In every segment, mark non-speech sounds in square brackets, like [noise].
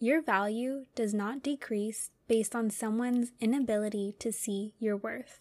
your value does not decrease based on someone's inability to see your worth.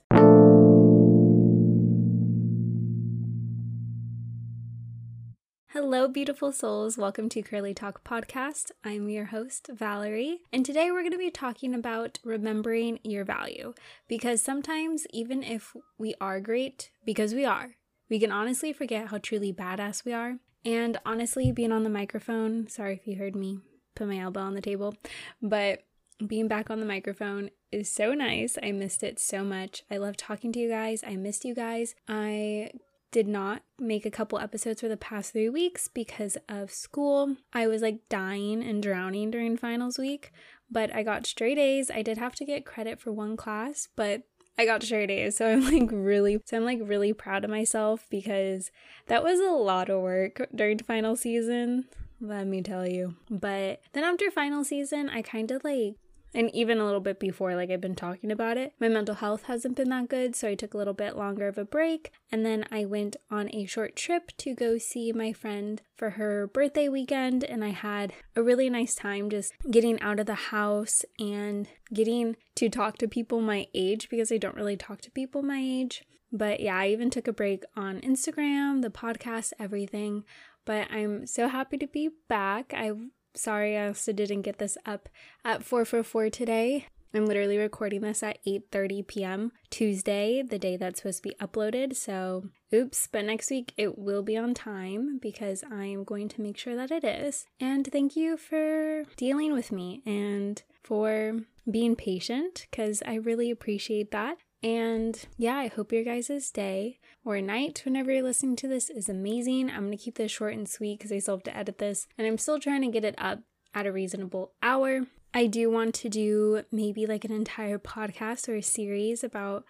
Hello, beautiful souls. Welcome to Curly Talk Podcast. I'm your host, Valerie, and today we're going to be talking about remembering your value because sometimes, even if we are great, because we are, we can honestly forget how truly badass we are. And honestly, being on the microphone, sorry if you heard me put my elbow on the table, but being back on the microphone is so nice. I missed it so much. I love talking to you guys. I missed you guys. I did not make a couple episodes for the past three weeks because of school. I was like dying and drowning during finals week, but I got straight A's. I did have to get credit for one class, but I got straight A's. So I'm [laughs] like really, so I'm like really proud of myself because that was a lot of work during final season. Let me tell you. But then after final season, I kind of like and even a little bit before, like I've been talking about it, my mental health hasn't been that good. So I took a little bit longer of a break. And then I went on a short trip to go see my friend for her birthday weekend. And I had a really nice time just getting out of the house and getting to talk to people my age because I don't really talk to people my age. But yeah, I even took a break on Instagram, the podcast, everything. But I'm so happy to be back. I'm sorry I also didn't get this up at 444 today. I'm literally recording this at 8:30 p.m. Tuesday, the day that's supposed to be uploaded. So, oops, but next week it will be on time because I am going to make sure that it is. And thank you for dealing with me and for being patient because I really appreciate that. And yeah, I hope your guys' day or night, whenever you're listening to this, is amazing. I'm gonna keep this short and sweet because I still have to edit this, and I'm still trying to get it up at a reasonable hour. I do want to do maybe like an entire podcast or a series about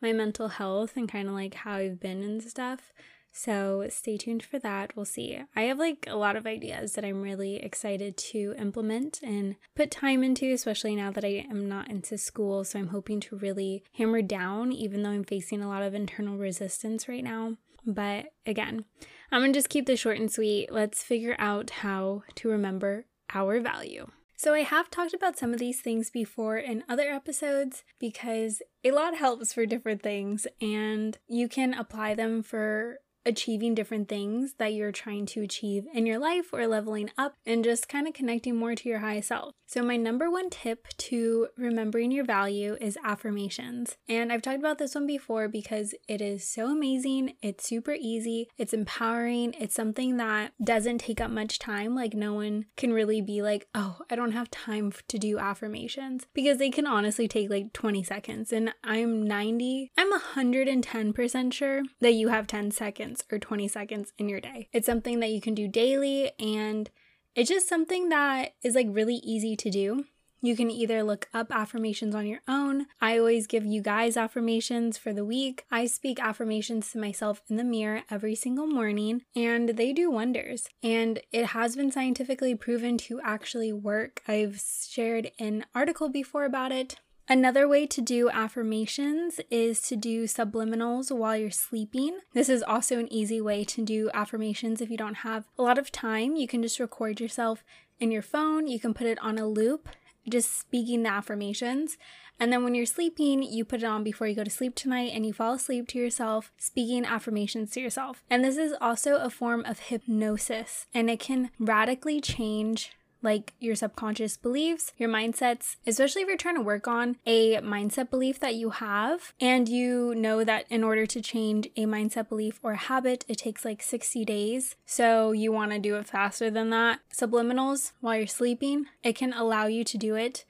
my mental health and kind of like how I've been and stuff. So stay tuned for that. We'll see. I have like a lot of ideas that I'm really excited to implement and put time into, especially now that I am not into school. So I'm hoping to really hammer down, even though I'm facing a lot of internal resistance right now. But again, I'm gonna just keep this short and sweet. Let's figure out how to remember our value. So, I have talked about some of these things before in other episodes because a lot helps for different things and you can apply them for achieving different things that you're trying to achieve in your life or leveling up and just kind of connecting more to your high self. So, my number one tip to remembering your value is affirmations. And I've talked about this one before because it is so amazing. It's super easy, it's empowering, it's something that doesn't take up much time. Like, no one can really be like, oh, I don't have time to do affirmations because they can honestly take like 20 seconds. And I'm 90, I'm 110% sure that you have 10 seconds seconds or 20 seconds in your day. It's something that you can do daily and it's just something that is like really easy to do. You can either look up affirmations on your own. I always give you guys affirmations for the week. I speak affirmations to myself in the mirror every single morning, and they do wonders. And it has been scientifically proven to actually work. I've shared an article before about it. Another way to do affirmations is to do subliminals while you're sleeping. This is also an easy way to do affirmations if you don't have a lot of time. You can just record yourself in your phone, you can put it on a loop, just speaking the affirmations. And then when you're sleeping, you put it on before you go to sleep tonight and you fall asleep to yourself, speaking affirmations to yourself. And this is also a form of hypnosis and it can radically change like your subconscious beliefs, your mindsets, especially if you're trying to work on a mindset belief that you have and you know that in order to change a mindset belief or habit, it takes like 60 days. So you want to do it faster than that. Subliminals while you're sleeping, it can allow you to do it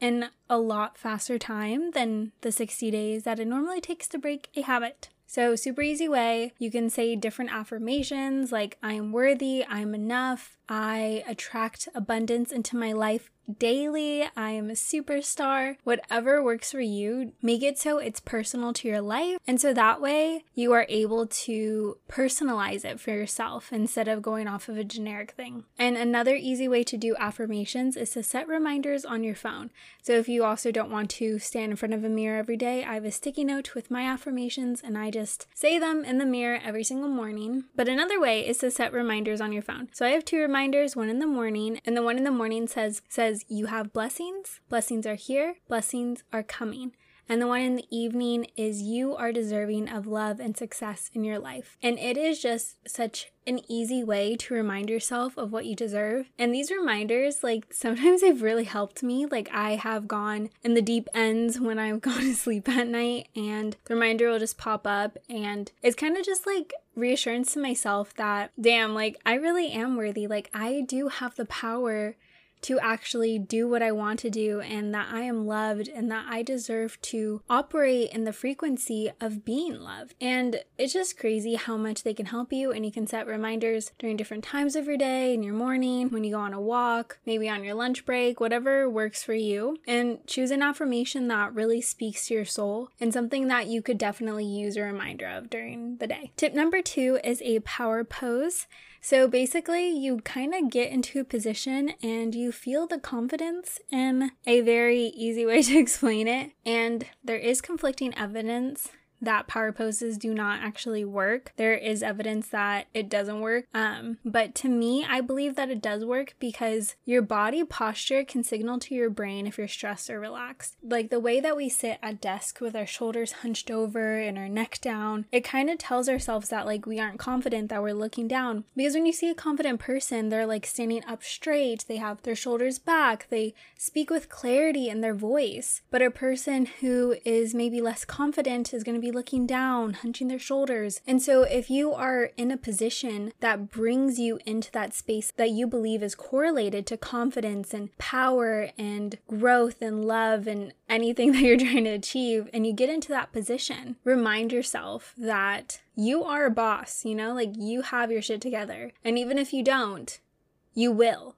in a lot faster time than the 60 days that it normally takes to break a habit. So, super easy way. You can say different affirmations like, I am worthy, I'm enough, I attract abundance into my life daily. I am a superstar. Whatever works for you, make it so it's personal to your life. And so that way you are able to personalize it for yourself instead of going off of a generic thing. And another easy way to do affirmations is to set reminders on your phone. So if you also don't want to stand in front of a mirror every day, I have a sticky note with my affirmations and I just say them in the mirror every single morning. But another way is to set reminders on your phone. So I have two reminders, one in the morning, and the one in the morning says says you have blessings. Blessings are here. Blessings are coming. And the one in the evening is you are deserving of love and success in your life. And it is just such an easy way to remind yourself of what you deserve. And these reminders, like [laughs] sometimes they've really helped me. Like I have gone in the deep ends when I've [laughs] gone to sleep at night, and the reminder will just pop up. And it's kind of just like reassurance to myself that, damn, like I really am worthy. Like I do have the power to actually do what I want to do and that I am loved and that I deserve to operate in the frequency of being loved. And it's just crazy how much they can help you. And you can set reminders during different times of your day, in your morning, when you go on a walk, maybe on your lunch break, whatever works for you. And choose an affirmation that really speaks to your soul and something that you could definitely use a reminder of during the day. Tip number two is a power pose. So basically, you kind of get into a position and you feel the confidence in a very easy way [laughs] to explain it. And there is conflicting evidence that power poses do not actually work. There is evidence that it doesn't work. Um, but to me, I believe that it does work because your body posture can signal to your brain if you're stressed or relaxed. Like the way that we sit at desk with our shoulders hunched over and our neck down, it kind of tells ourselves that like we aren't confident that we're looking down. Because when you see a confident person, they're like standing up straight, they have their shoulders back, they speak with clarity in their voice. But a person who is maybe less confident is going to be looking down, hunching their shoulders. And so, if you are in a position that brings you into that space that you believe is correlated to confidence and power and growth and love and anything [laughs] that you're trying to achieve, and you get into that position, remind yourself that you are a boss, you know, like you have your shit together. And even if you don't, you will.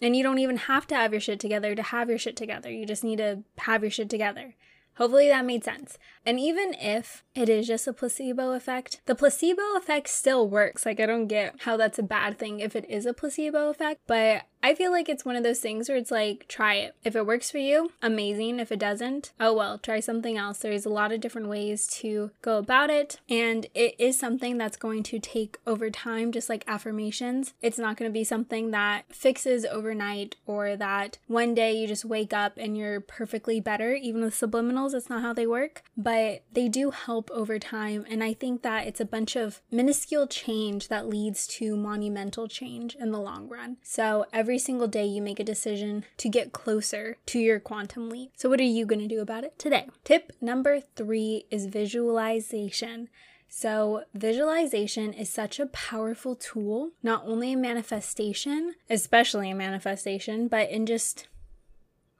And you don't even have to have your shit together to have your shit together. You just need to have your shit together. Hopefully that made sense. And even if it is just a placebo effect, the placebo effect still works. Like, I don't get how that's a bad thing if it is a placebo effect, but I feel like it's one of those things where it's like, try it. If it works for you, amazing. If it doesn't, oh well, try something else. There's a lot of different ways to go about it. And it is something that's going to take over time, just like affirmations. It's not going to be something that fixes overnight or that one day you just wake up and you're perfectly better. Even with subliminals, that's not how they work, but they do help over time. And I think that it's a bunch of minuscule change that leads to monumental change in the long run. So every every single day you make a decision to get closer to your quantum leap. So, what are you going to do about it today? Tip number three is visualization. So, visualization is such a powerful tool, not only in manifestation, especially in manifestation, but in just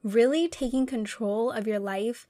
really taking control of your life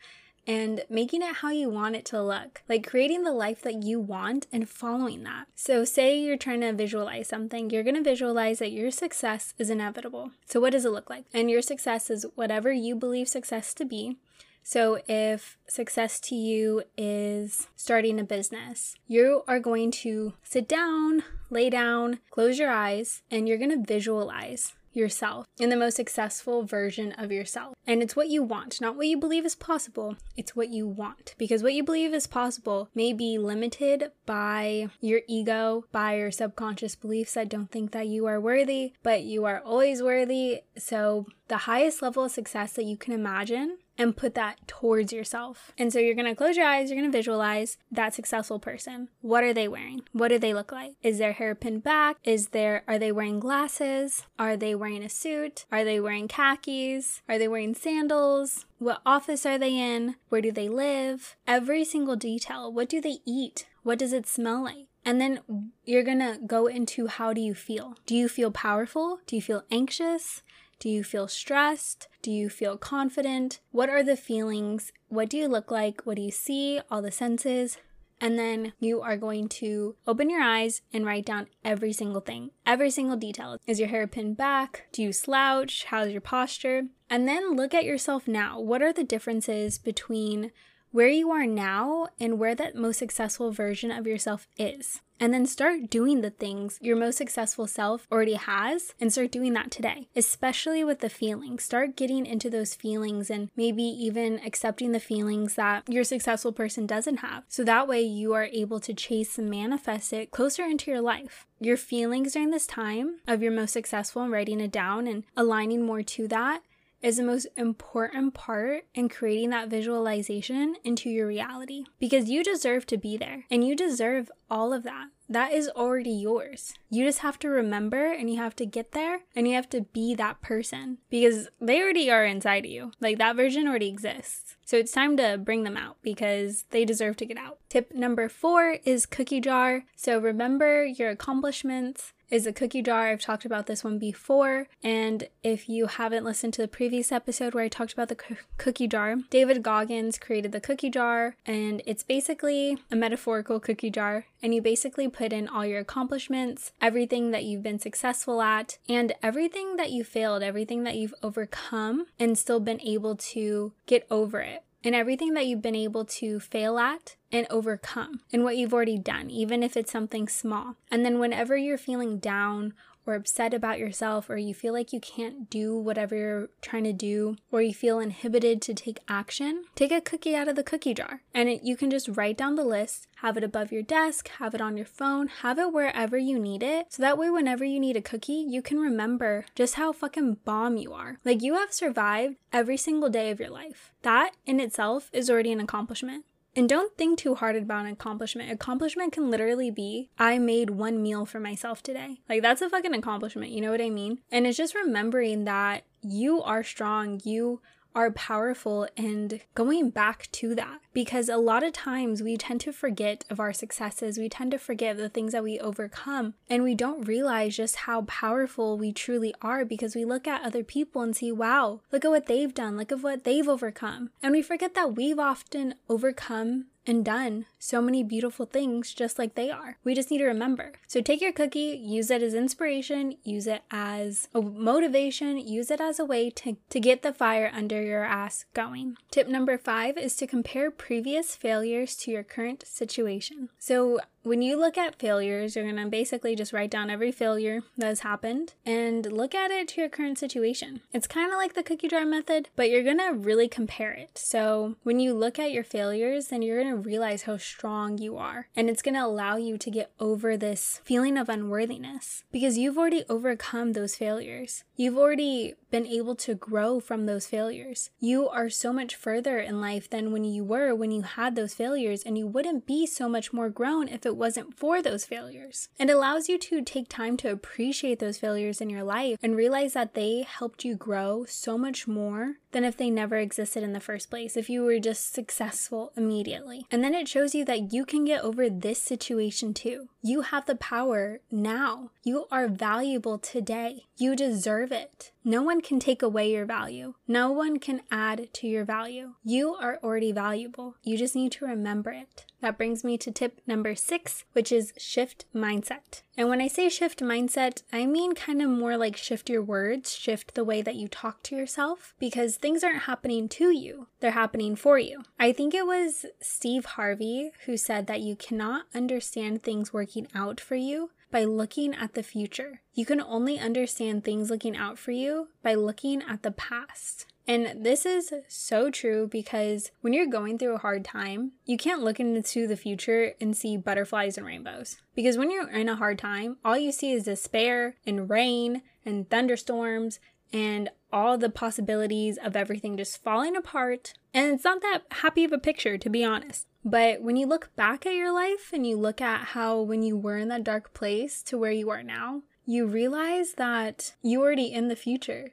and making it how you want it to look. Like creating the life that you want and following that. So, say you're trying to visualize something, you're going to visualize that your success is inevitable. So, what does it look like? And your success is whatever you believe success to be. So, if success to you is starting a business, you are going to sit down, lay down, close your eyes, and you're going to visualize yourself in the most successful version of yourself. And it's what you want, not what you believe is possible. It's what you want. Because what you believe is possible may be limited by your ego, by your subconscious beliefs that don't think that you are worthy, but you are always worthy. So, the highest level of success that you can imagine and put that towards yourself. And so you're to close your eyes, you're to visualize that successful person. What are they wearing? What do they look like? Is their hair pinned back? Is there are they wearing glasses? Are they wearing a suit? Are they wearing khakis? Are they wearing sandals? What office are they in? Where do they live? Every single detail. What do they eat? What does it smell like? And then you're gonna go into how do you feel? Do you feel powerful? Do you feel anxious? Do you feel stressed? Do you feel confident? What are the feelings? What do you look like? What do you see? All the senses. And then you are going to open your eyes and write down every single thing, every single detail. Is your hair pinned back? Do you slouch? How's your posture? And then look at yourself now. What are the differences between where you are now and where that most successful version of yourself is? And then start doing the things your most successful self already has and start doing that today, especially with the feelings. Start getting into those feelings and maybe even accepting the feelings that your successful person doesn't have. So that way you are able to chase and manifest it closer into your life. Your feelings during this time of your most successful and writing it down and aligning more to that is the most important part in creating that visualization into your reality because you deserve to be there and you deserve all of that. That is already yours. You just have to remember and you have to get there and you have to be that person because they already are inside of you. Like that version already exists. So it's time to bring them out because they deserve to get out. Tip number four is cookie jar. So remember your accomplishments is a cookie jar. I've talked about this one before. And if you haven't listened to the previous episode where I talked about the co- cookie jar, David Goggins created the cookie jar. And it's basically a metaphorical cookie jar. And you basically put in all your accomplishments, everything that you've been successful at, and everything that you failed, everything that you've overcome, and still been able to get over it and everything that you've been able to fail at and overcome and what you've already done, even if it's something small. And then whenever you're feeling down or upset about yourself, or you feel like you can't do whatever you're trying to do, or you feel inhibited to take action, take a cookie out of the cookie jar. And it, you can just write down the list, have it above your desk, have it on your phone, have it wherever you need it. So that way, whenever you need a cookie, you can remember just how fucking bomb you are. Like you have survived every single day of your life. That in itself is already an accomplishment. And don't think too hard about an accomplishment. Accomplishment can literally be I made one meal for myself today. Like that's a fucking accomplishment, you know what I mean? And it's just remembering that you are strong, you are powerful and going back to that because a lot of times we tend to forget of our successes. We tend to forget the things that we overcome and we don't realize just how powerful we truly are because we look at other people and see wow look at what they've done look at what they've overcome. And we forget that we've often overcome and done so many beautiful things just like they are. We just need to remember. So take your cookie, use it as inspiration, use it as a motivation, use it as a way to, to get the fire under your ass going. Tip number five is to compare previous failures to your current situation. So when you look at failures, you're going to basically just write down every failure that has happened and look at it to your current situation. It's kind of like the cookie jar method, but you're going to really compare it. So when you look at your failures, then you're going to realize how strong you are. And it's going to allow you to get over this feeling of unworthiness because you've already overcome those failures. You've already been able to grow from those failures. You are so much further in life than when you were when you had those failures, and you wouldn't be so much more grown if it wasn't for those failures. It allows you to take time to appreciate those failures in your life and realize that they helped you grow so much more than if they never existed in the first place, if you were just successful immediately. And then it shows you that you can get over this situation too. You have the power now. You are valuable today. You deserve it. No one can take away your value. No one can add to your value. You are already valuable. You just need to remember it. That brings me to tip number six, which is shift mindset. And when I say shift mindset, I mean kind of more like shift your words, shift the way that you talk to yourself, because things aren't happening to you, they're happening for you. I think it was Steve Harvey who said that you cannot understand things working out for you by looking at the future. You can only understand things looking out for you by looking at the past. And this is so true because when you're going through a hard time, you can't look into the future and see butterflies and rainbows. Because when you're in a hard time, all you see is despair and rain and thunderstorms and all the possibilities of everything just falling apart. And it's not that happy of a picture, to be honest. But when you look back at your life and you look at how when you were in that dark place to where you are now, you realize that you're already in the future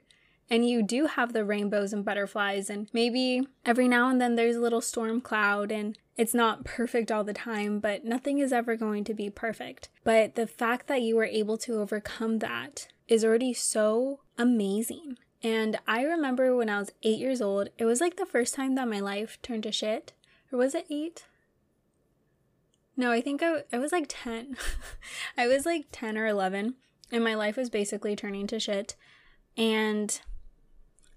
and you do have the rainbows and butterflies and maybe every now and then there's a little storm cloud and it's not perfect all the time, but nothing is ever going to be perfect. But the fact that you were able to overcome that is already so amazing. And I remember when I was eight years old, it was like the first time that my life turned to shit. Or was it eight? No, I think I, I was like 10. [laughs] I was like 10 or 11, and my life was basically turning to shit. And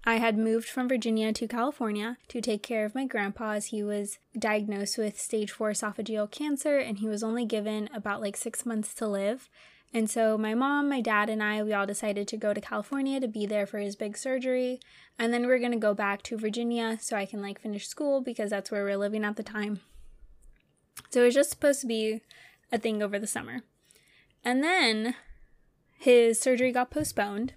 I had moved from Virginia to California to take care of my grandpa as he was diagnosed with stage 4 esophageal cancer and he was only given about like 6 months to live. And so my mom, my dad, and I, we all decided to go to California to be there for his big surgery. And then we are going to go back to Virginia so I can like finish school because that's where we are living at the time. So it was just supposed to be a thing over the summer. And then his surgery got postponed.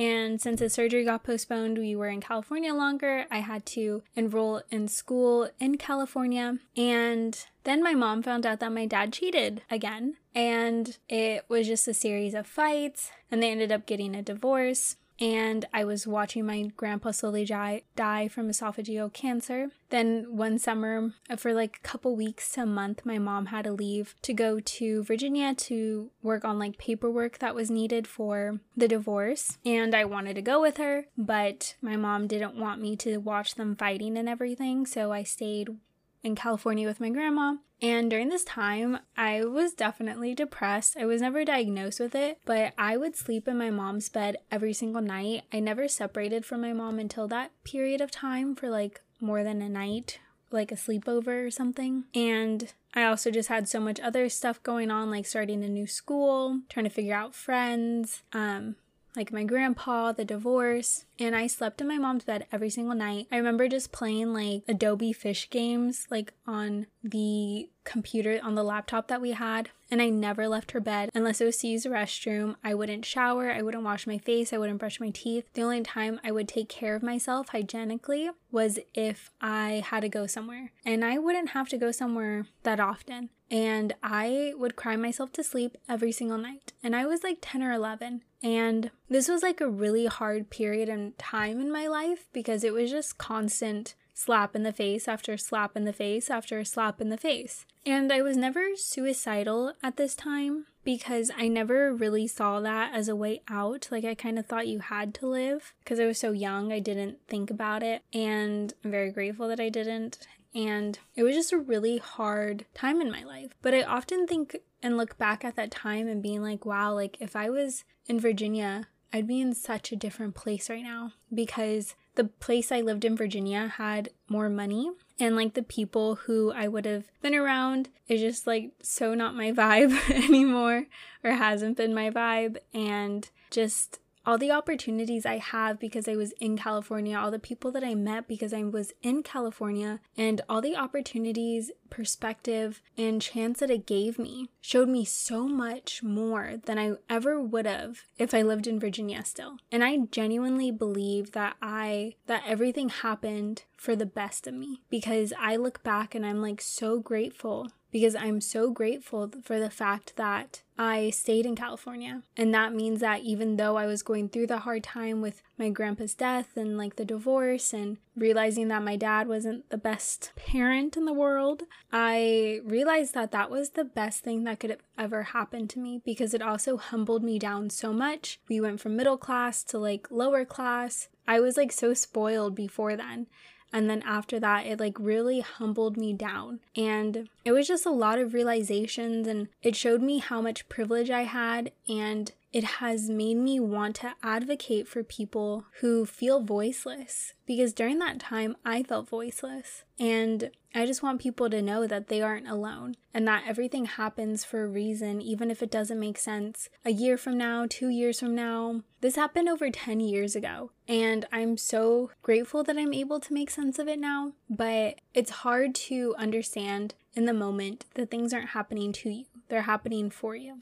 And since his surgery got postponed, we were in California longer. I had to enroll in school in California. And then my mom found out that my dad cheated again. And it was just a series of fights. And they ended up getting a divorce and I was watching my grandpa slowly die, die from esophageal cancer. Then one summer, uh, for like a couple weeks to a month, my mom had to leave to go to Virginia to work on like paperwork that was needed for the divorce. And I wanted to go with her, but my mom didn't want me to watch them fighting and everything. So I stayed in California with my grandma. And during this time, I was definitely depressed. I was never diagnosed with it, but I would sleep in my mom's bed every single night. I never separated from my mom until that period of time for like more than a night, like a sleepover or something. And I also just had so much other stuff going on, like starting a new school, trying to figure out friends, um, like my grandpa, the divorce, and I slept in my mom's bed every single night. I remember just playing like Adobe Flash games like on the computer on the laptop that we had, and I never left her bed unless it was to use the restroom. I wouldn't shower, I wouldn't wash my face, I wouldn't brush my teeth. The only time I would take care of myself hygienically was if I had to go somewhere. And I wouldn't have to go somewhere that often. And I would cry myself to sleep every single night. And I was like 10 or 11. And this was like a really hard period and time in my life because it was just constant slap in the face after slap in the face after slap in the face. And I was never suicidal at this time because I never really saw that as a way out. Like, I kind of thought you had to live because I was so young, I didn't think about it. And I'm very grateful that I didn't. And it was just a really hard time in my life. But I often think and look back at that time and being like, wow, like if I was in Virginia, I'd be in such a different place right now because the place I lived in Virginia had more money and like the people who I would have been around is just like so not my [laughs] vibe anymore or hasn't been my vibe and just all the opportunities I have because I was in California, all the people that I met because I was in California, and all the opportunities, perspective, and chance that it gave me showed me so much more than I ever would have if I lived in Virginia still. And I genuinely believe that I that everything happened for the best of me because I look back and I'm like so grateful because I'm so grateful for the fact that I stayed in California. And that means that even though I was going through the hard time with my grandpa's death and like the divorce and realizing that my dad wasn't the best parent in the world, I realized that that was the best thing that could have ever happened to me because it also humbled me down so much. We went from middle class to like lower class. I was like so spoiled before then. And then after that, it like really humbled me down. And it was just a lot of realizations, and it showed me how much privilege I had. And it has made me want to advocate for people who feel voiceless because during that time I felt voiceless. And I just want people to know that they aren't alone and that everything happens for a reason, even if it doesn't make sense. A year from now, two years from now, this happened over 10 years ago. And I'm so grateful that I'm able to make sense of it now. But it's hard to understand in the moment that things aren't happening to you, they're happening for you.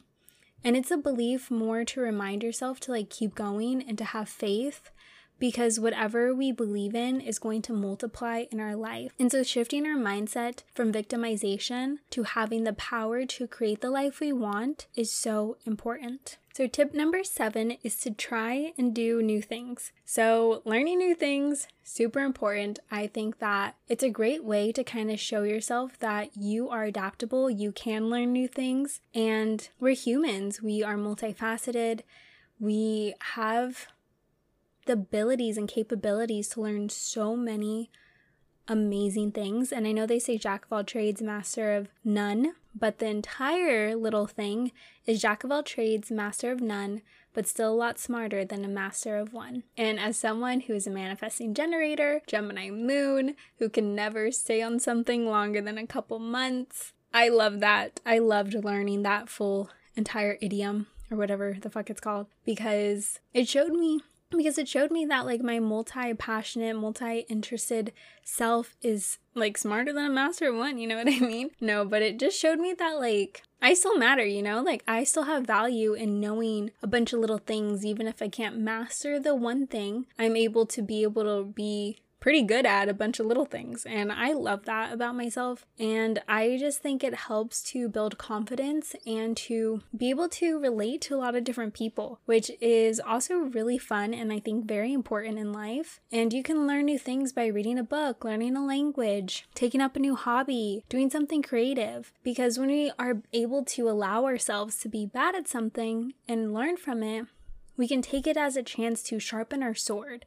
And it's a belief more to remind yourself to like keep going and to have faith because whatever we believe in is going to multiply in our life. And so, shifting our mindset from victimization to having the power to create the life we want is so important. So, tip number seven is to try and do new things. So, learning new things, super important. I think that it's a great way to kind of show yourself that you are adaptable, you can learn new things, and we're humans, we are multifaceted, we have the abilities and capabilities to learn so many amazing things. And I know they say jack of all trades, master of none, But the entire little thing is Jack of all trades, master of none, but still a lot smarter than a master of one. And as someone who is a manifesting generator, Gemini moon, who can never stay on something longer than a couple months, I love that. I loved learning that full entire idiom or whatever the fuck it's called because it showed me because it showed me that like my multi-passionate multi-interested self is like smarter than a master one you know what [laughs] i mean? No but it just showed me that like i still matter you know? Like i still have value in knowing a bunch of little things. Even if i can't master the one thing i'm able to be able to be pretty good at a bunch of little things. And I love that about myself. And I just think it helps to build confidence and to be able to relate to a lot of different people, which is also really fun and I think very important in life. And you can learn new things by reading a book, learning a language, taking up a new hobby, doing something creative. Because when we are able to allow ourselves to be bad at something and learn from it, we can take it as a chance to sharpen our sword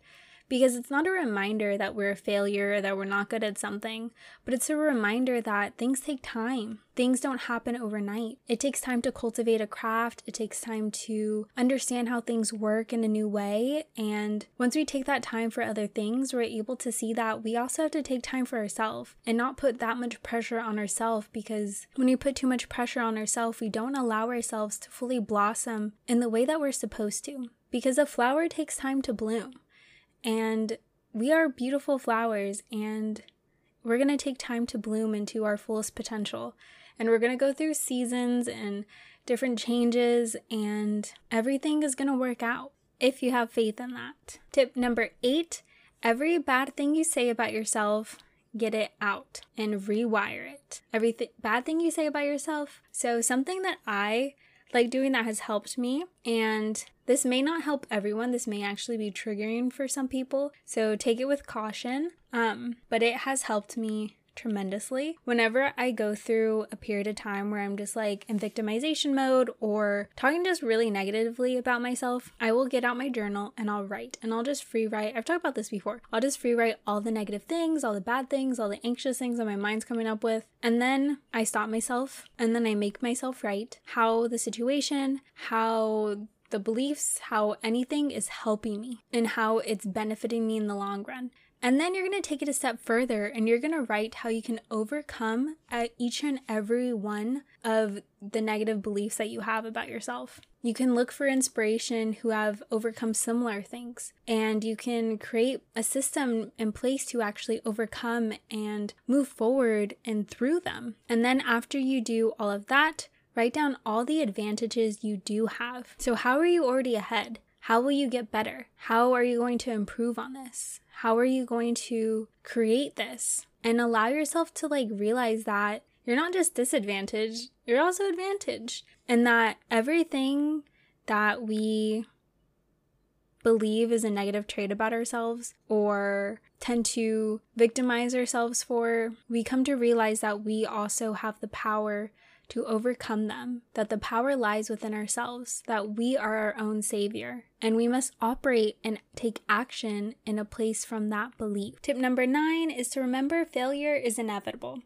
because it's not a reminder that we're a failure that we're not good at something, but it's a reminder that things take time. Things don't happen overnight. It takes time to cultivate a craft, it takes time to understand how things work in a new way. And once we take that time for other things, we're able to see that we also have to take time for ourselves and not put that much pressure on ourselves because when we put too much pressure on ourselves, we don't allow ourselves to fully blossom in the way that we're supposed to. Because a flower takes time to bloom. And we are beautiful flowers, and we're going to take time to bloom into our fullest potential. And we're going to go through seasons and different changes, and everything is going to work out if you have faith in that. Tip number eight every bad thing you say about yourself, get it out and rewire it. Every th- bad thing you say about yourself. So, something that I like doing that has helped me. And this may not help everyone. This may actually be triggering for some people. So take it with caution. Um, but it has helped me tremendously. Whenever I go through a period of time where I'm just like in victimization mode or talking just really negatively about myself, I will get out my journal and I'll write and I'll just free write. I've talked about this before. I'll just free write all the negative things, all the bad things, all the anxious things that my mind's coming up with. And then I stop myself and then I make myself write how the situation, how the beliefs, how anything is helping me and how it's benefiting me in the long run. And then you're going to take it a step further and you're going to write how you can overcome uh, each and every one of the negative beliefs that you have about yourself. You can look for inspiration who have overcome similar things, and you can create a system in place to actually overcome and move forward and through them. And then after you do all of that, write down all the advantages you do have. So, how are you already ahead? How will you get better? How are you going to improve on this? How are you going to create this? And allow yourself to like realize that you're not just disadvantaged, you're also advantaged. And that everything that we believe is a negative trait about ourselves or tend to victimize ourselves for, we come to realize that we also have the power to overcome them, that the power lies within ourselves, that we are our own savior, and we must operate and take action in a place from that belief. Tip number nine is to remember failure is inevitable.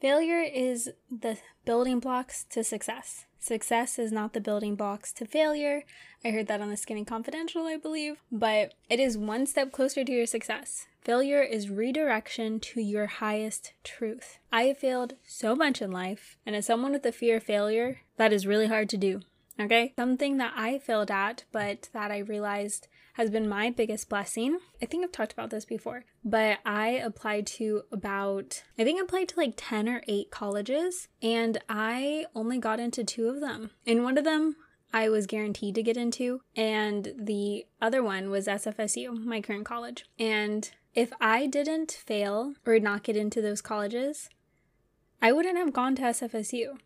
Failure is the building blocks to success. Success is not the building blocks to failure. I heard that on the Skinny Confidential, I believe, but it is one step closer to your success. Failure is redirection to your highest truth. I have failed so much in life, and as someone with a fear of failure, that is really hard to do. Okay? Something that I failed at, but that I realized has been my biggest blessing. I think I've talked about this before, but I applied to about, I think I applied to like 10 or 8 colleges, and I only got into two of them. In one of them, I was guaranteed to get into, and the other one was SFSU, my current college. And if I didn't fail or not get into those colleges, I wouldn't have gone to SFSU.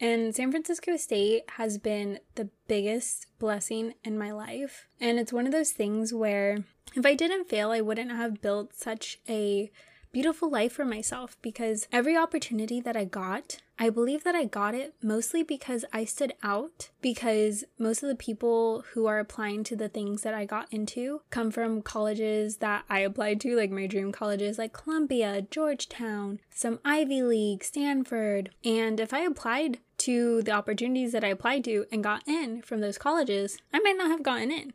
And San Francisco State has been the biggest blessing in my life. And it's one of those things where if I didn't fail, I wouldn't have built such a beautiful life for myself because every opportunity that I got, I believe that I got it mostly because I stood out, because most of the people who are applying to the things that I got into come from colleges that I applied to, like my dream colleges like Columbia, Georgetown, some Ivy League, Stanford. And if I applied to the opportunities that I applied to and got in from those colleges, I might not have gotten in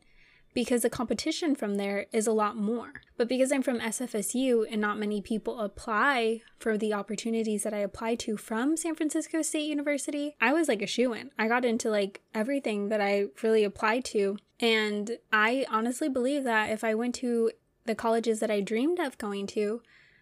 because the competition from there is a lot more. But because I'm from SFSU and not many people apply for the opportunities that I apply to from San Francisco State University, I was like a shoe in. I got into like everything that I really applied to. And I honestly believe that if I went to the colleges that I dreamed of going to,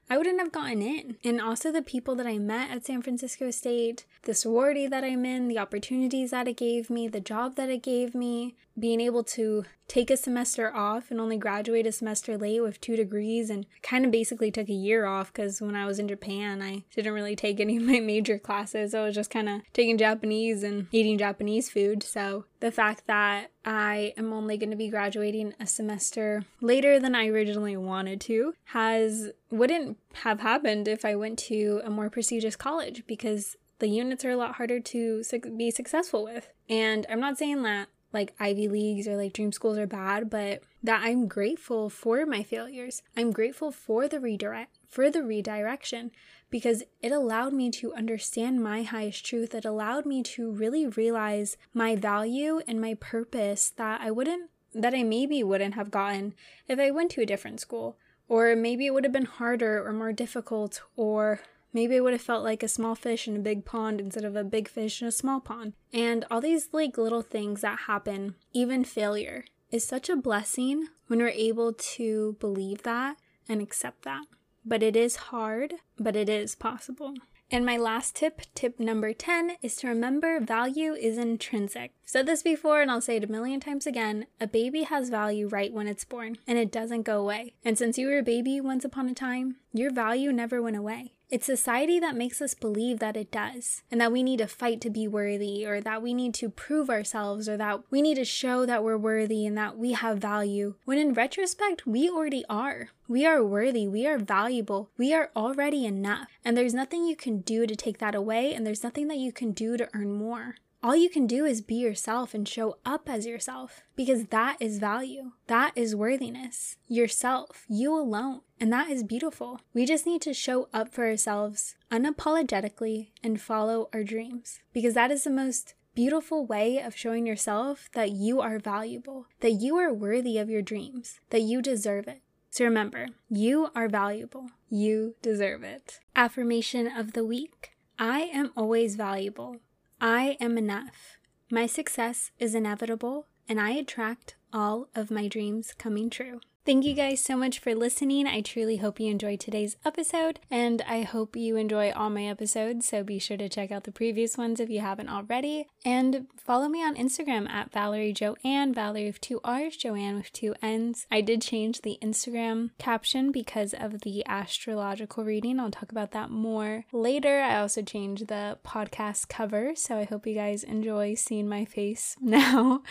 I wouldn't have gotten in. And also the people that I met at San Francisco State, the sorority that I'm in, the opportunities that it gave me, the job that it gave me, being able to take a semester off and only graduate a semester late with two degrees and kind of basically took a year off because when I was in Japan, I didn't really take any of my major classes. I was just kind of taking Japanese and eating Japanese food. So the fact that I am only going to be graduating a semester later than I originally wanted to has wouldn't have happened if I went to a more prestigious college because the units are a lot harder to be successful with. And I'm not saying that like Ivy Leagues or like dream schools are bad, but that I'm grateful for my failures. I'm grateful for the redirect for the redirection because it allowed me to understand my highest truth. It allowed me to really realize my value and my purpose that I wouldn't that I maybe wouldn't have gotten if I went to a different school. Or maybe it would have been harder or more difficult or Maybe I would have felt like a small fish in a big pond instead of a big fish in a small pond. And all these like little things that happen, even failure, is such a blessing when we're able to believe that and accept that. But it is hard, but it is possible. And my last tip, tip number 10, is to remember value is intrinsic. I've said this before and I'll say it a million times again a baby has value right when it's born, and it doesn't go away. And since you were a baby once upon a time, your value never went away. It's society that makes us believe that it does, and that we need to fight to be worthy, or that we need to prove ourselves, or that we need to show that we're worthy and that we have value. When in retrospect, we already are. We are worthy, we are valuable, we are already enough, and there's nothing you can do to take that away, and there's nothing that you can do to earn more. All you can do is be yourself and show up as yourself because that is value. That is worthiness. Yourself, you alone. And that is beautiful. We just need to show up for ourselves unapologetically and follow our dreams because that is the most beautiful way of showing yourself that you are valuable, that you are worthy of your dreams, that you deserve it. So remember, you are valuable. You deserve it. Affirmation of the week I am always valuable. I am enough. My success is inevitable, and I attract all of my dreams coming true. Thank you guys so much for listening. I truly hope you enjoyed today's episode, and I hope you enjoy all my episodes. So be sure to check out the previous ones if you haven't already. And follow me on Instagram at Valerie Joanne, Valerie with two R's, Joanne with two N's. I did change the Instagram caption because of the astrological reading. I'll talk about that more later. I also changed the podcast cover, so I hope you guys enjoy seeing my face [laughs] now.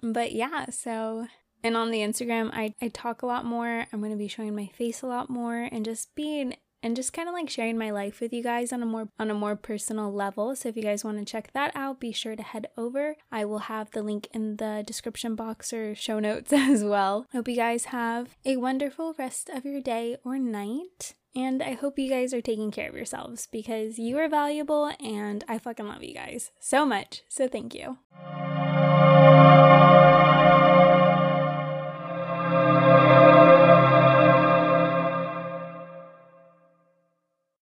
But yeah, so and on the Instagram, I, I talk a lot more. I'm going to be showing my face a lot more and just being and just kind of like sharing my life with you guys on a more on a more personal level. So if you guys want to check that out, be sure to head over. I will have the link in the description box or show notes [laughs] as well. Hope you guys have a wonderful rest of your day or night. And I hope you guys are taking care of yourselves because you are valuable and I fucking love you guys so much. So thank you.